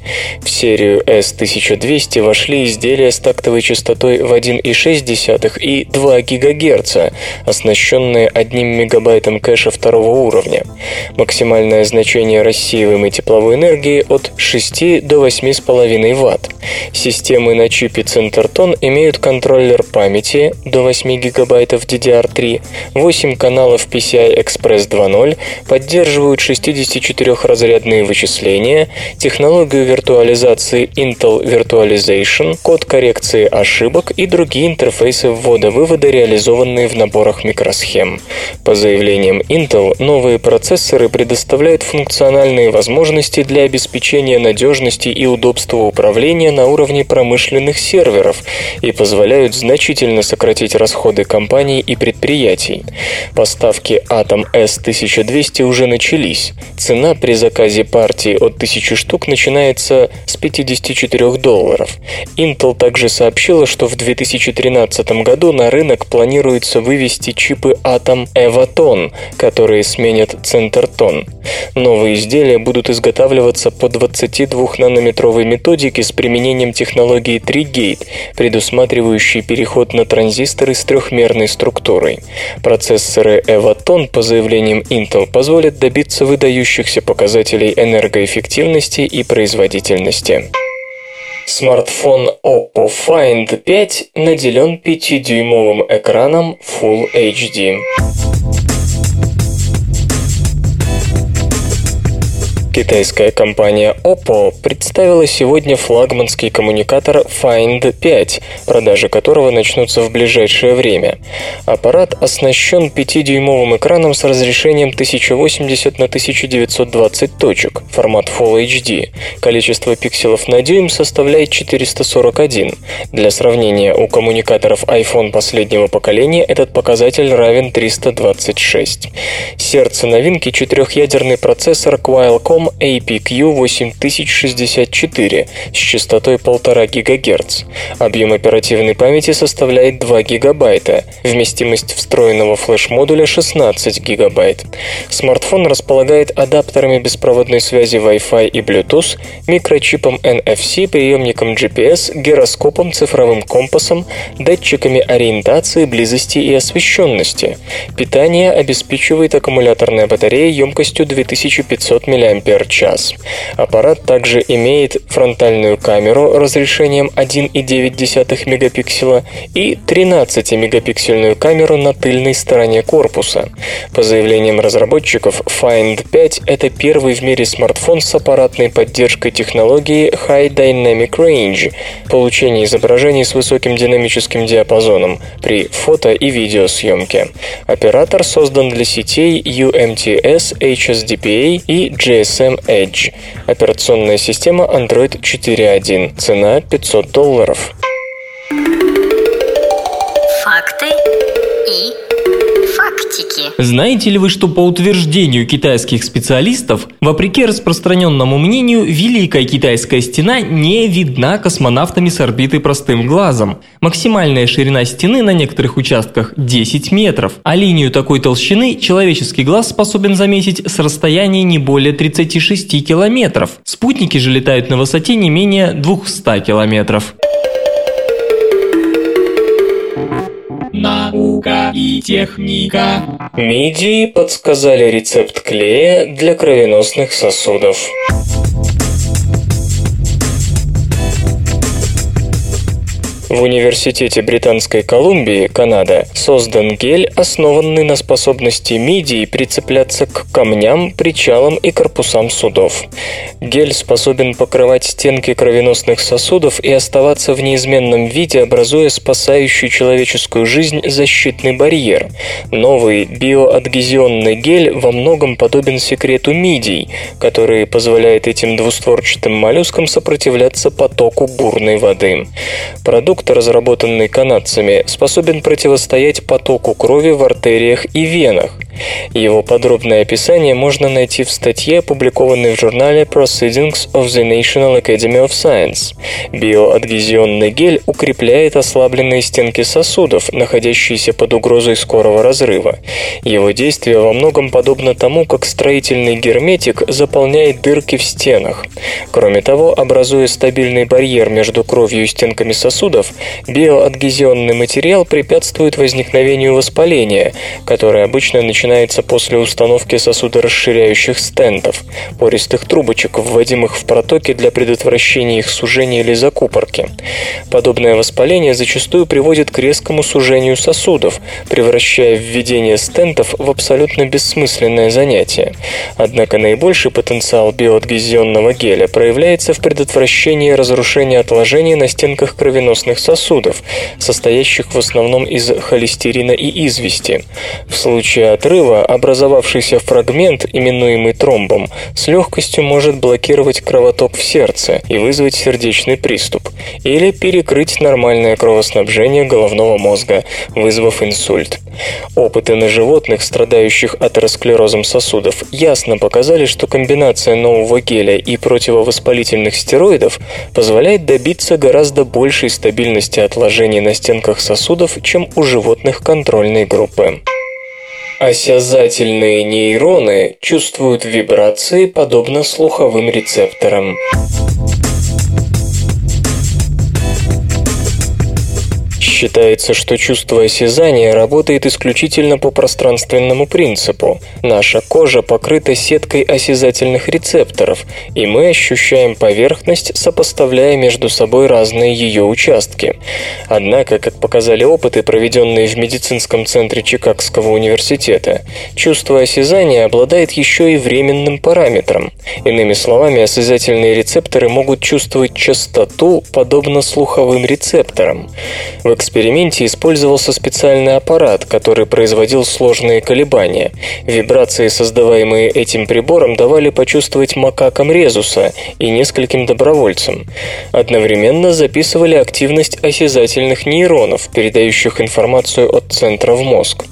В серию S1200 вошли изделия с тактовой частотой в 1,6 и 2 ГГц, оснащенные 1 мегабайтом кэша второго уровня. Максимальное значение рассеиваемой тепловой энергии от 6 до 8,5 Вт. Системы на чипе Centerton имеют контроллер памяти до 8 ГБ DDR3, 8 каналов PCI Express 2.0, поддерживают 64-разрядные вычисления, технологию виртуализации Intel Virtualization, код коррекции ошибок и другие интерфейсы ввода-вывода, реализованные в наборах микросхем. По заявлениям Intel, новые процессоры предоставляют функциональные возможности для обеспечения надежности и удобства управления на уровне промышленных серверов и позволяют значительно сократить расходы компаний и предприятий. Поставки Atom S1200 уже начались. Цена при заказе партии от 1000 штук начинается с 54 долларов. Intel также сообщила, что в 2013 году на рынок планируется вывести чипы Atom Evaton, которые сменят Centerton. Новые изделия будут изготавливаться по 22-нанометровой методике с применением технологии 3-Gate, предусматривающей переход на транзисторы с трехмерной структурой. Процессоры Evaton, по заявлениям Intel, позволят добиться выдающихся показателей энергоэффективности и производительности. Смартфон Oppo Find 5 наделен 5-дюймовым экраном Full HD. Китайская компания Oppo представила сегодня флагманский коммуникатор Find 5, продажи которого начнутся в ближайшее время. Аппарат оснащен 5-дюймовым экраном с разрешением 1080 на 1920 точек, формат Full HD. Количество пикселов на дюйм составляет 441. Для сравнения, у коммуникаторов iPhone последнего поколения этот показатель равен 326. Сердце новинки – четырехъядерный процессор Qualcomm чипом APQ-8064 с частотой 1,5 ГГц. Объем оперативной памяти составляет 2 ГБ. Вместимость встроенного флеш-модуля 16 ГБ. Смартфон располагает адаптерами беспроводной связи Wi-Fi и Bluetooth, микрочипом NFC, приемником GPS, гироскопом, цифровым компасом, датчиками ориентации, близости и освещенности. Питание обеспечивает аккумуляторная батарея емкостью 2500 мАч. Аппарат также имеет фронтальную камеру разрешением 1,9 мегапикселя и 13-мегапиксельную камеру на тыльной стороне корпуса. По заявлениям разработчиков, Find 5 – это первый в мире смартфон с аппаратной поддержкой технологии High Dynamic Range – получение изображений с высоким динамическим диапазоном при фото- и видеосъемке. Оператор создан для сетей UMTS, HSDPA и GSM Edge. Операционная система Android 4.1. Цена 500 долларов. Факты Знаете ли вы, что по утверждению китайских специалистов, вопреки распространенному мнению, Великая Китайская стена не видна космонавтами с орбиты простым глазом. Максимальная ширина стены на некоторых участках 10 метров, а линию такой толщины человеческий глаз способен заметить с расстояния не более 36 километров. Спутники же летают на высоте не менее 200 километров. Наука и техника. Мидии подсказали рецепт клея для кровеносных сосудов. В Университете Британской Колумбии, Канада, создан гель, основанный на способности мидии прицепляться к камням, причалам и корпусам судов. Гель способен покрывать стенки кровеносных сосудов и оставаться в неизменном виде, образуя спасающий человеческую жизнь защитный барьер. Новый биоадгезионный гель во многом подобен секрету мидий, который позволяет этим двустворчатым моллюскам сопротивляться потоку бурной воды. Продукт продукт, разработанный канадцами, способен противостоять потоку крови в артериях и венах. Его подробное описание можно найти в статье, опубликованной в журнале Proceedings of the National Academy of Science. Биоадгезионный гель укрепляет ослабленные стенки сосудов, находящиеся под угрозой скорого разрыва. Его действие во многом подобно тому, как строительный герметик заполняет дырки в стенах. Кроме того, образуя стабильный барьер между кровью и стенками сосудов, биоадгезионный материал препятствует возникновению воспаления, которое обычно начинается после установки сосудорасширяющих стентов, пористых трубочек, вводимых в протоки для предотвращения их сужения или закупорки. Подобное воспаление зачастую приводит к резкому сужению сосудов, превращая введение стентов в абсолютно бессмысленное занятие. Однако наибольший потенциал биоадгезионного геля проявляется в предотвращении разрушения отложений на стенках кровеносных сосудов, состоящих в основном из холестерина и извести. В случае отрыва образовавшийся фрагмент, именуемый тромбом, с легкостью может блокировать кровоток в сердце и вызвать сердечный приступ, или перекрыть нормальное кровоснабжение головного мозга, вызвав инсульт. Опыты на животных, страдающих атеросклерозом сосудов, ясно показали, что комбинация нового геля и противовоспалительных стероидов позволяет добиться гораздо большей стабильности отложений на стенках сосудов, чем у животных контрольной группы. Осязательные нейроны чувствуют вибрации подобно слуховым рецепторам. Считается, что чувство осязания работает исключительно по пространственному принципу. Наша кожа покрыта сеткой осязательных рецепторов, и мы ощущаем поверхность, сопоставляя между собой разные ее участки. Однако, как показали опыты, проведенные в медицинском центре Чикагского университета, чувство осязания обладает еще и временным параметром. Иными словами, осязательные рецепторы могут чувствовать частоту, подобно слуховым рецепторам. В эксперименте использовался специальный аппарат, который производил сложные колебания. Вибрации, создаваемые этим прибором, давали почувствовать макакам резуса и нескольким добровольцам. Одновременно записывали активность осязательных нейронов, передающих информацию от центра в мозг.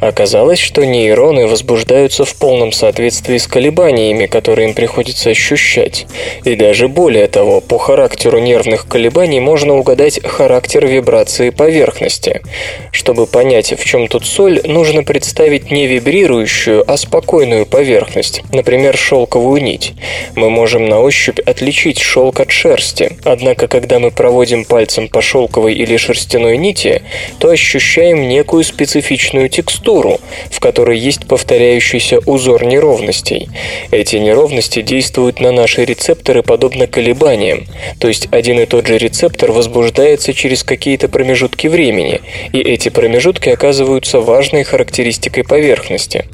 Оказалось, что нейроны возбуждаются в полном соответствии с колебаниями, которые им приходится ощущать. И даже более того, по характеру нервных колебаний можно угадать характер вибрации поверхности. Чтобы понять, в чем тут соль, нужно представить не вибрирующую, а спокойную поверхность, например, шелковую нить. Мы можем на ощупь отличить шелк от шерсти, однако когда мы проводим пальцем по шелковой или шерстяной нити, то ощущаем некую специфичную текстуру, в которой есть повторяющийся узор неровностей. Эти неровности действуют на наши рецепторы подобно колебаниям, то есть один и тот же рецептор возбуждается через какие-то промежутки времени, и эти промежутки оказываются важной характеристикой поверхности.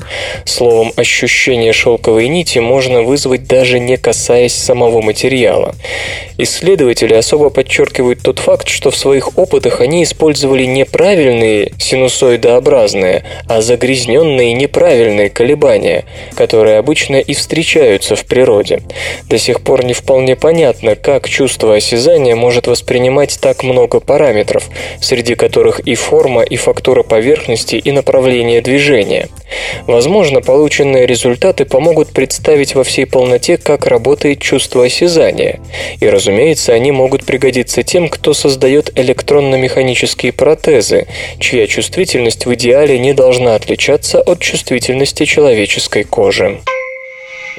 Словом, ощущение шелковой нити можно вызвать даже не касаясь самого материала. Исследователи особо подчеркивают тот факт, что в своих опытах они использовали не правильные синусоидообразные, а загрязненные неправильные колебания, которые обычно и встречаются в природе. До сих пор не вполне понятно, как чувство осязания может воспринимать так много параметров, среди которых и форма, и фактура поверхности, и направление движения. Возможно, полученные результаты помогут представить во всей полноте, как работает чувство осязания. И, разумеется, они могут пригодиться тем, кто создает электронно-механические протезы, чья чувствительность в идеале не должна отличаться от чувствительности человеческой кожи.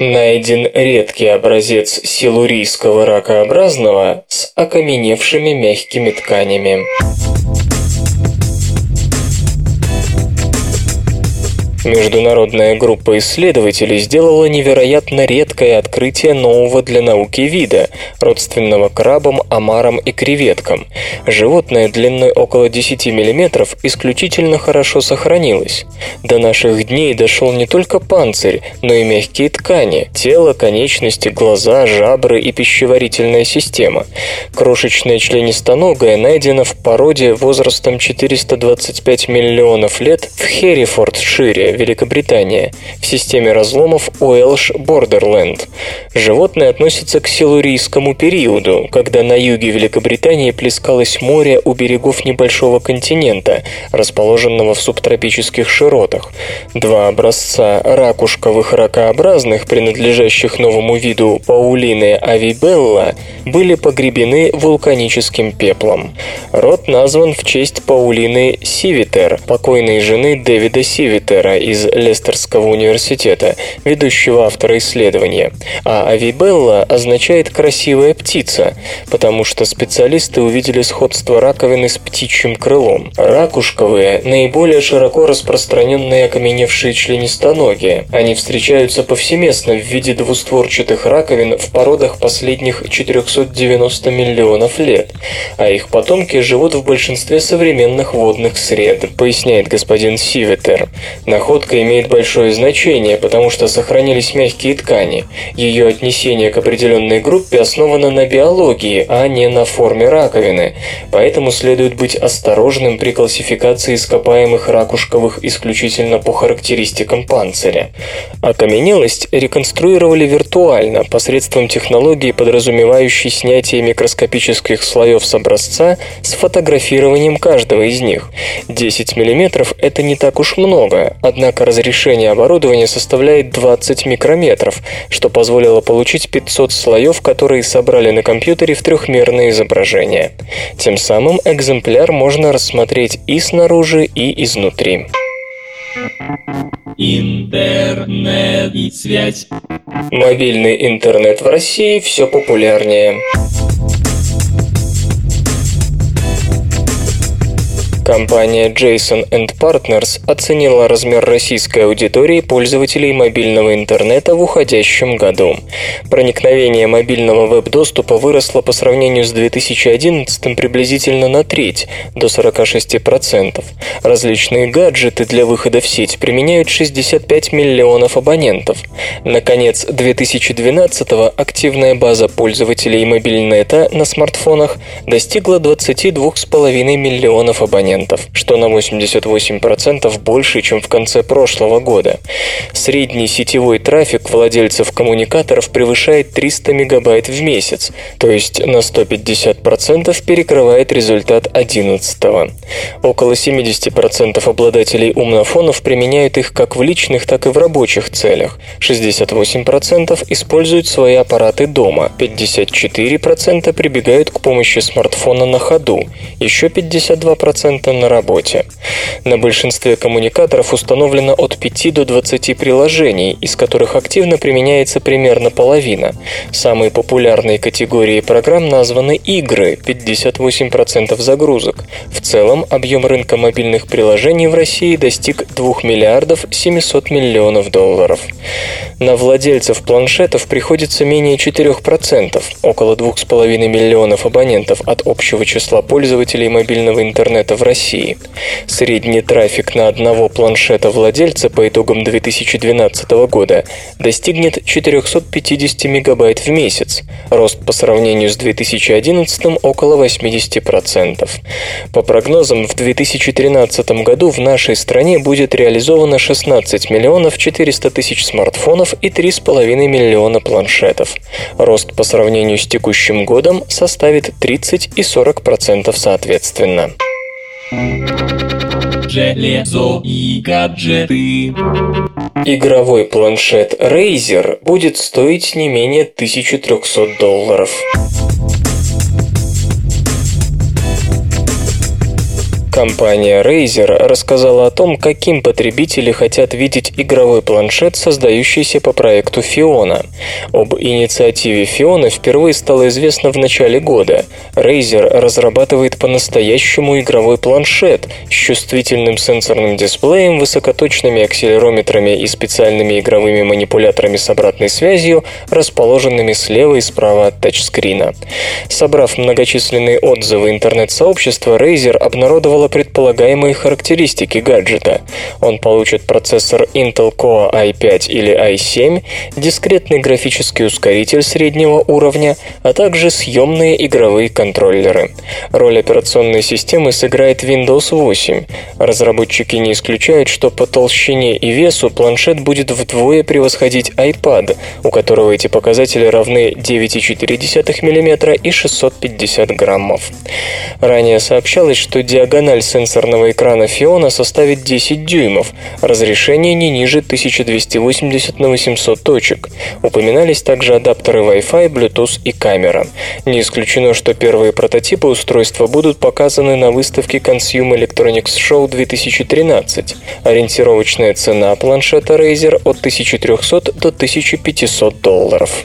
Найден редкий образец силурийского ракообразного с окаменевшими мягкими тканями. Международная группа исследователей сделала невероятно редкое открытие нового для науки вида, родственного крабам, омарам и креветкам. Животное длиной около 10 мм исключительно хорошо сохранилось. До наших дней дошел не только панцирь, но и мягкие ткани, тело, конечности, глаза, жабры и пищеварительная система. Крошечное членистоногое найдено в породе возрастом 425 миллионов лет в Херрифордшире, Великобритания, в системе разломов Уэлш-Бордерленд. Животное относится к силурийскому периоду, когда на юге Великобритании плескалось море у берегов небольшого континента, расположенного в субтропических широтах. Два образца ракушковых ракообразных, принадлежащих новому виду Паулины авибелла, были погребены вулканическим пеплом. Род назван в честь Паулины Сивитер, покойной жены Дэвида Сивитера из Лестерского университета, ведущего автора исследования. А авибелла означает «красивая птица», потому что специалисты увидели сходство раковины с птичьим крылом. Ракушковые – наиболее широко распространенные окаменевшие членистоногие. Они встречаются повсеместно в виде двустворчатых раковин в породах последних 490 миллионов лет, а их потомки живут в большинстве современных водных сред, поясняет господин Сиветер. Находка имеет большое значение, потому что сохранились мягкие ткани. Ее отнесение к определенной группе основано на биологии, а не на форме раковины, поэтому следует быть осторожным при классификации ископаемых ракушковых исключительно по характеристикам панциря. Окаменелость реконструировали виртуально посредством технологии, подразумевающей снятие микроскопических слоев с образца с фотографированием каждого из них. 10 мм – это не так уж много, однако разрешение оборудования составляет 20 микрометров, что позволило получить 500 слоев, которые собрали на компьютере в трехмерное изображение. Тем самым экземпляр можно рассмотреть и снаружи, и изнутри. Интернет и связь. Мобильный интернет в России все популярнее. Компания Jason Partners оценила размер российской аудитории пользователей мобильного интернета в уходящем году. Проникновение мобильного веб-доступа выросло по сравнению с 2011 приблизительно на треть, до 46%. Различные гаджеты для выхода в сеть применяют 65 миллионов абонентов. Наконец, 2012 активная база пользователей мобильнета на смартфонах достигла 22,5 миллионов абонентов, что на 88% больше, чем в конце прошлого года. Средний сетевой трафик владельцев коммуникаторов превышает 300 мегабайт в месяц, то есть на 150% перекрывает результат 11 -го. Около 70% обладателей умнофонов применяют их как в личных, так и в рабочих целях. 68% используют свои аппараты дома, 54% прибегают к помощи смартфона на ходу, еще 52% на работе. На большинстве коммуникаторов установлено от 5 до 20 приложений, из которых активно применяется примерно половина. Самые популярные категории программ названы игры – 58% загрузок. В целом, объем рынка мобильных приложений в России достиг 2 миллиардов 700 миллионов долларов. На владельцев планшетов приходится менее 4%, около 2,5 миллионов абонентов от общего числа пользователей мобильного интернета в России. Средний трафик на одного планшета владельца по итогам 2012 года достигнет 450 мегабайт в месяц, рост по сравнению с 2011 около 80%. По прогнозам, в 2013 году в нашей стране будет реализовано 16 миллионов 400 тысяч смартфонов и 3,5 миллиона планшетов. Рост по сравнению с текущим годом составит 30 и 40% соответственно. Железо и гаджеты. Игровой планшет Razer будет стоить не менее 1300 долларов. Компания Razer рассказала о том, каким потребители хотят видеть игровой планшет, создающийся по проекту Fiona. Об инициативе Fiona впервые стало известно в начале года. Razer разрабатывает по-настоящему игровой планшет с чувствительным сенсорным дисплеем, высокоточными акселерометрами и специальными игровыми манипуляторами с обратной связью, расположенными слева и справа от тачскрина. Собрав многочисленные отзывы интернет-сообщества, Razer обнародовала предполагаемые характеристики гаджета. Он получит процессор Intel Core i5 или i7, дискретный графический ускоритель среднего уровня, а также съемные игровые контроллеры. Роль операционной системы сыграет Windows 8. Разработчики не исключают, что по толщине и весу планшет будет вдвое превосходить iPad, у которого эти показатели равны 9,4 мм и 650 граммов. Ранее сообщалось, что диагональ сенсорного экрана Fiona составит 10 дюймов, разрешение не ниже 1280 на 800 точек. Упоминались также адаптеры Wi-Fi, Bluetooth и камера. Не исключено, что первые прототипы устройства будут показаны на выставке Consumer Electronics Show 2013. Ориентировочная цена планшета Razer от 1300 до 1500 долларов.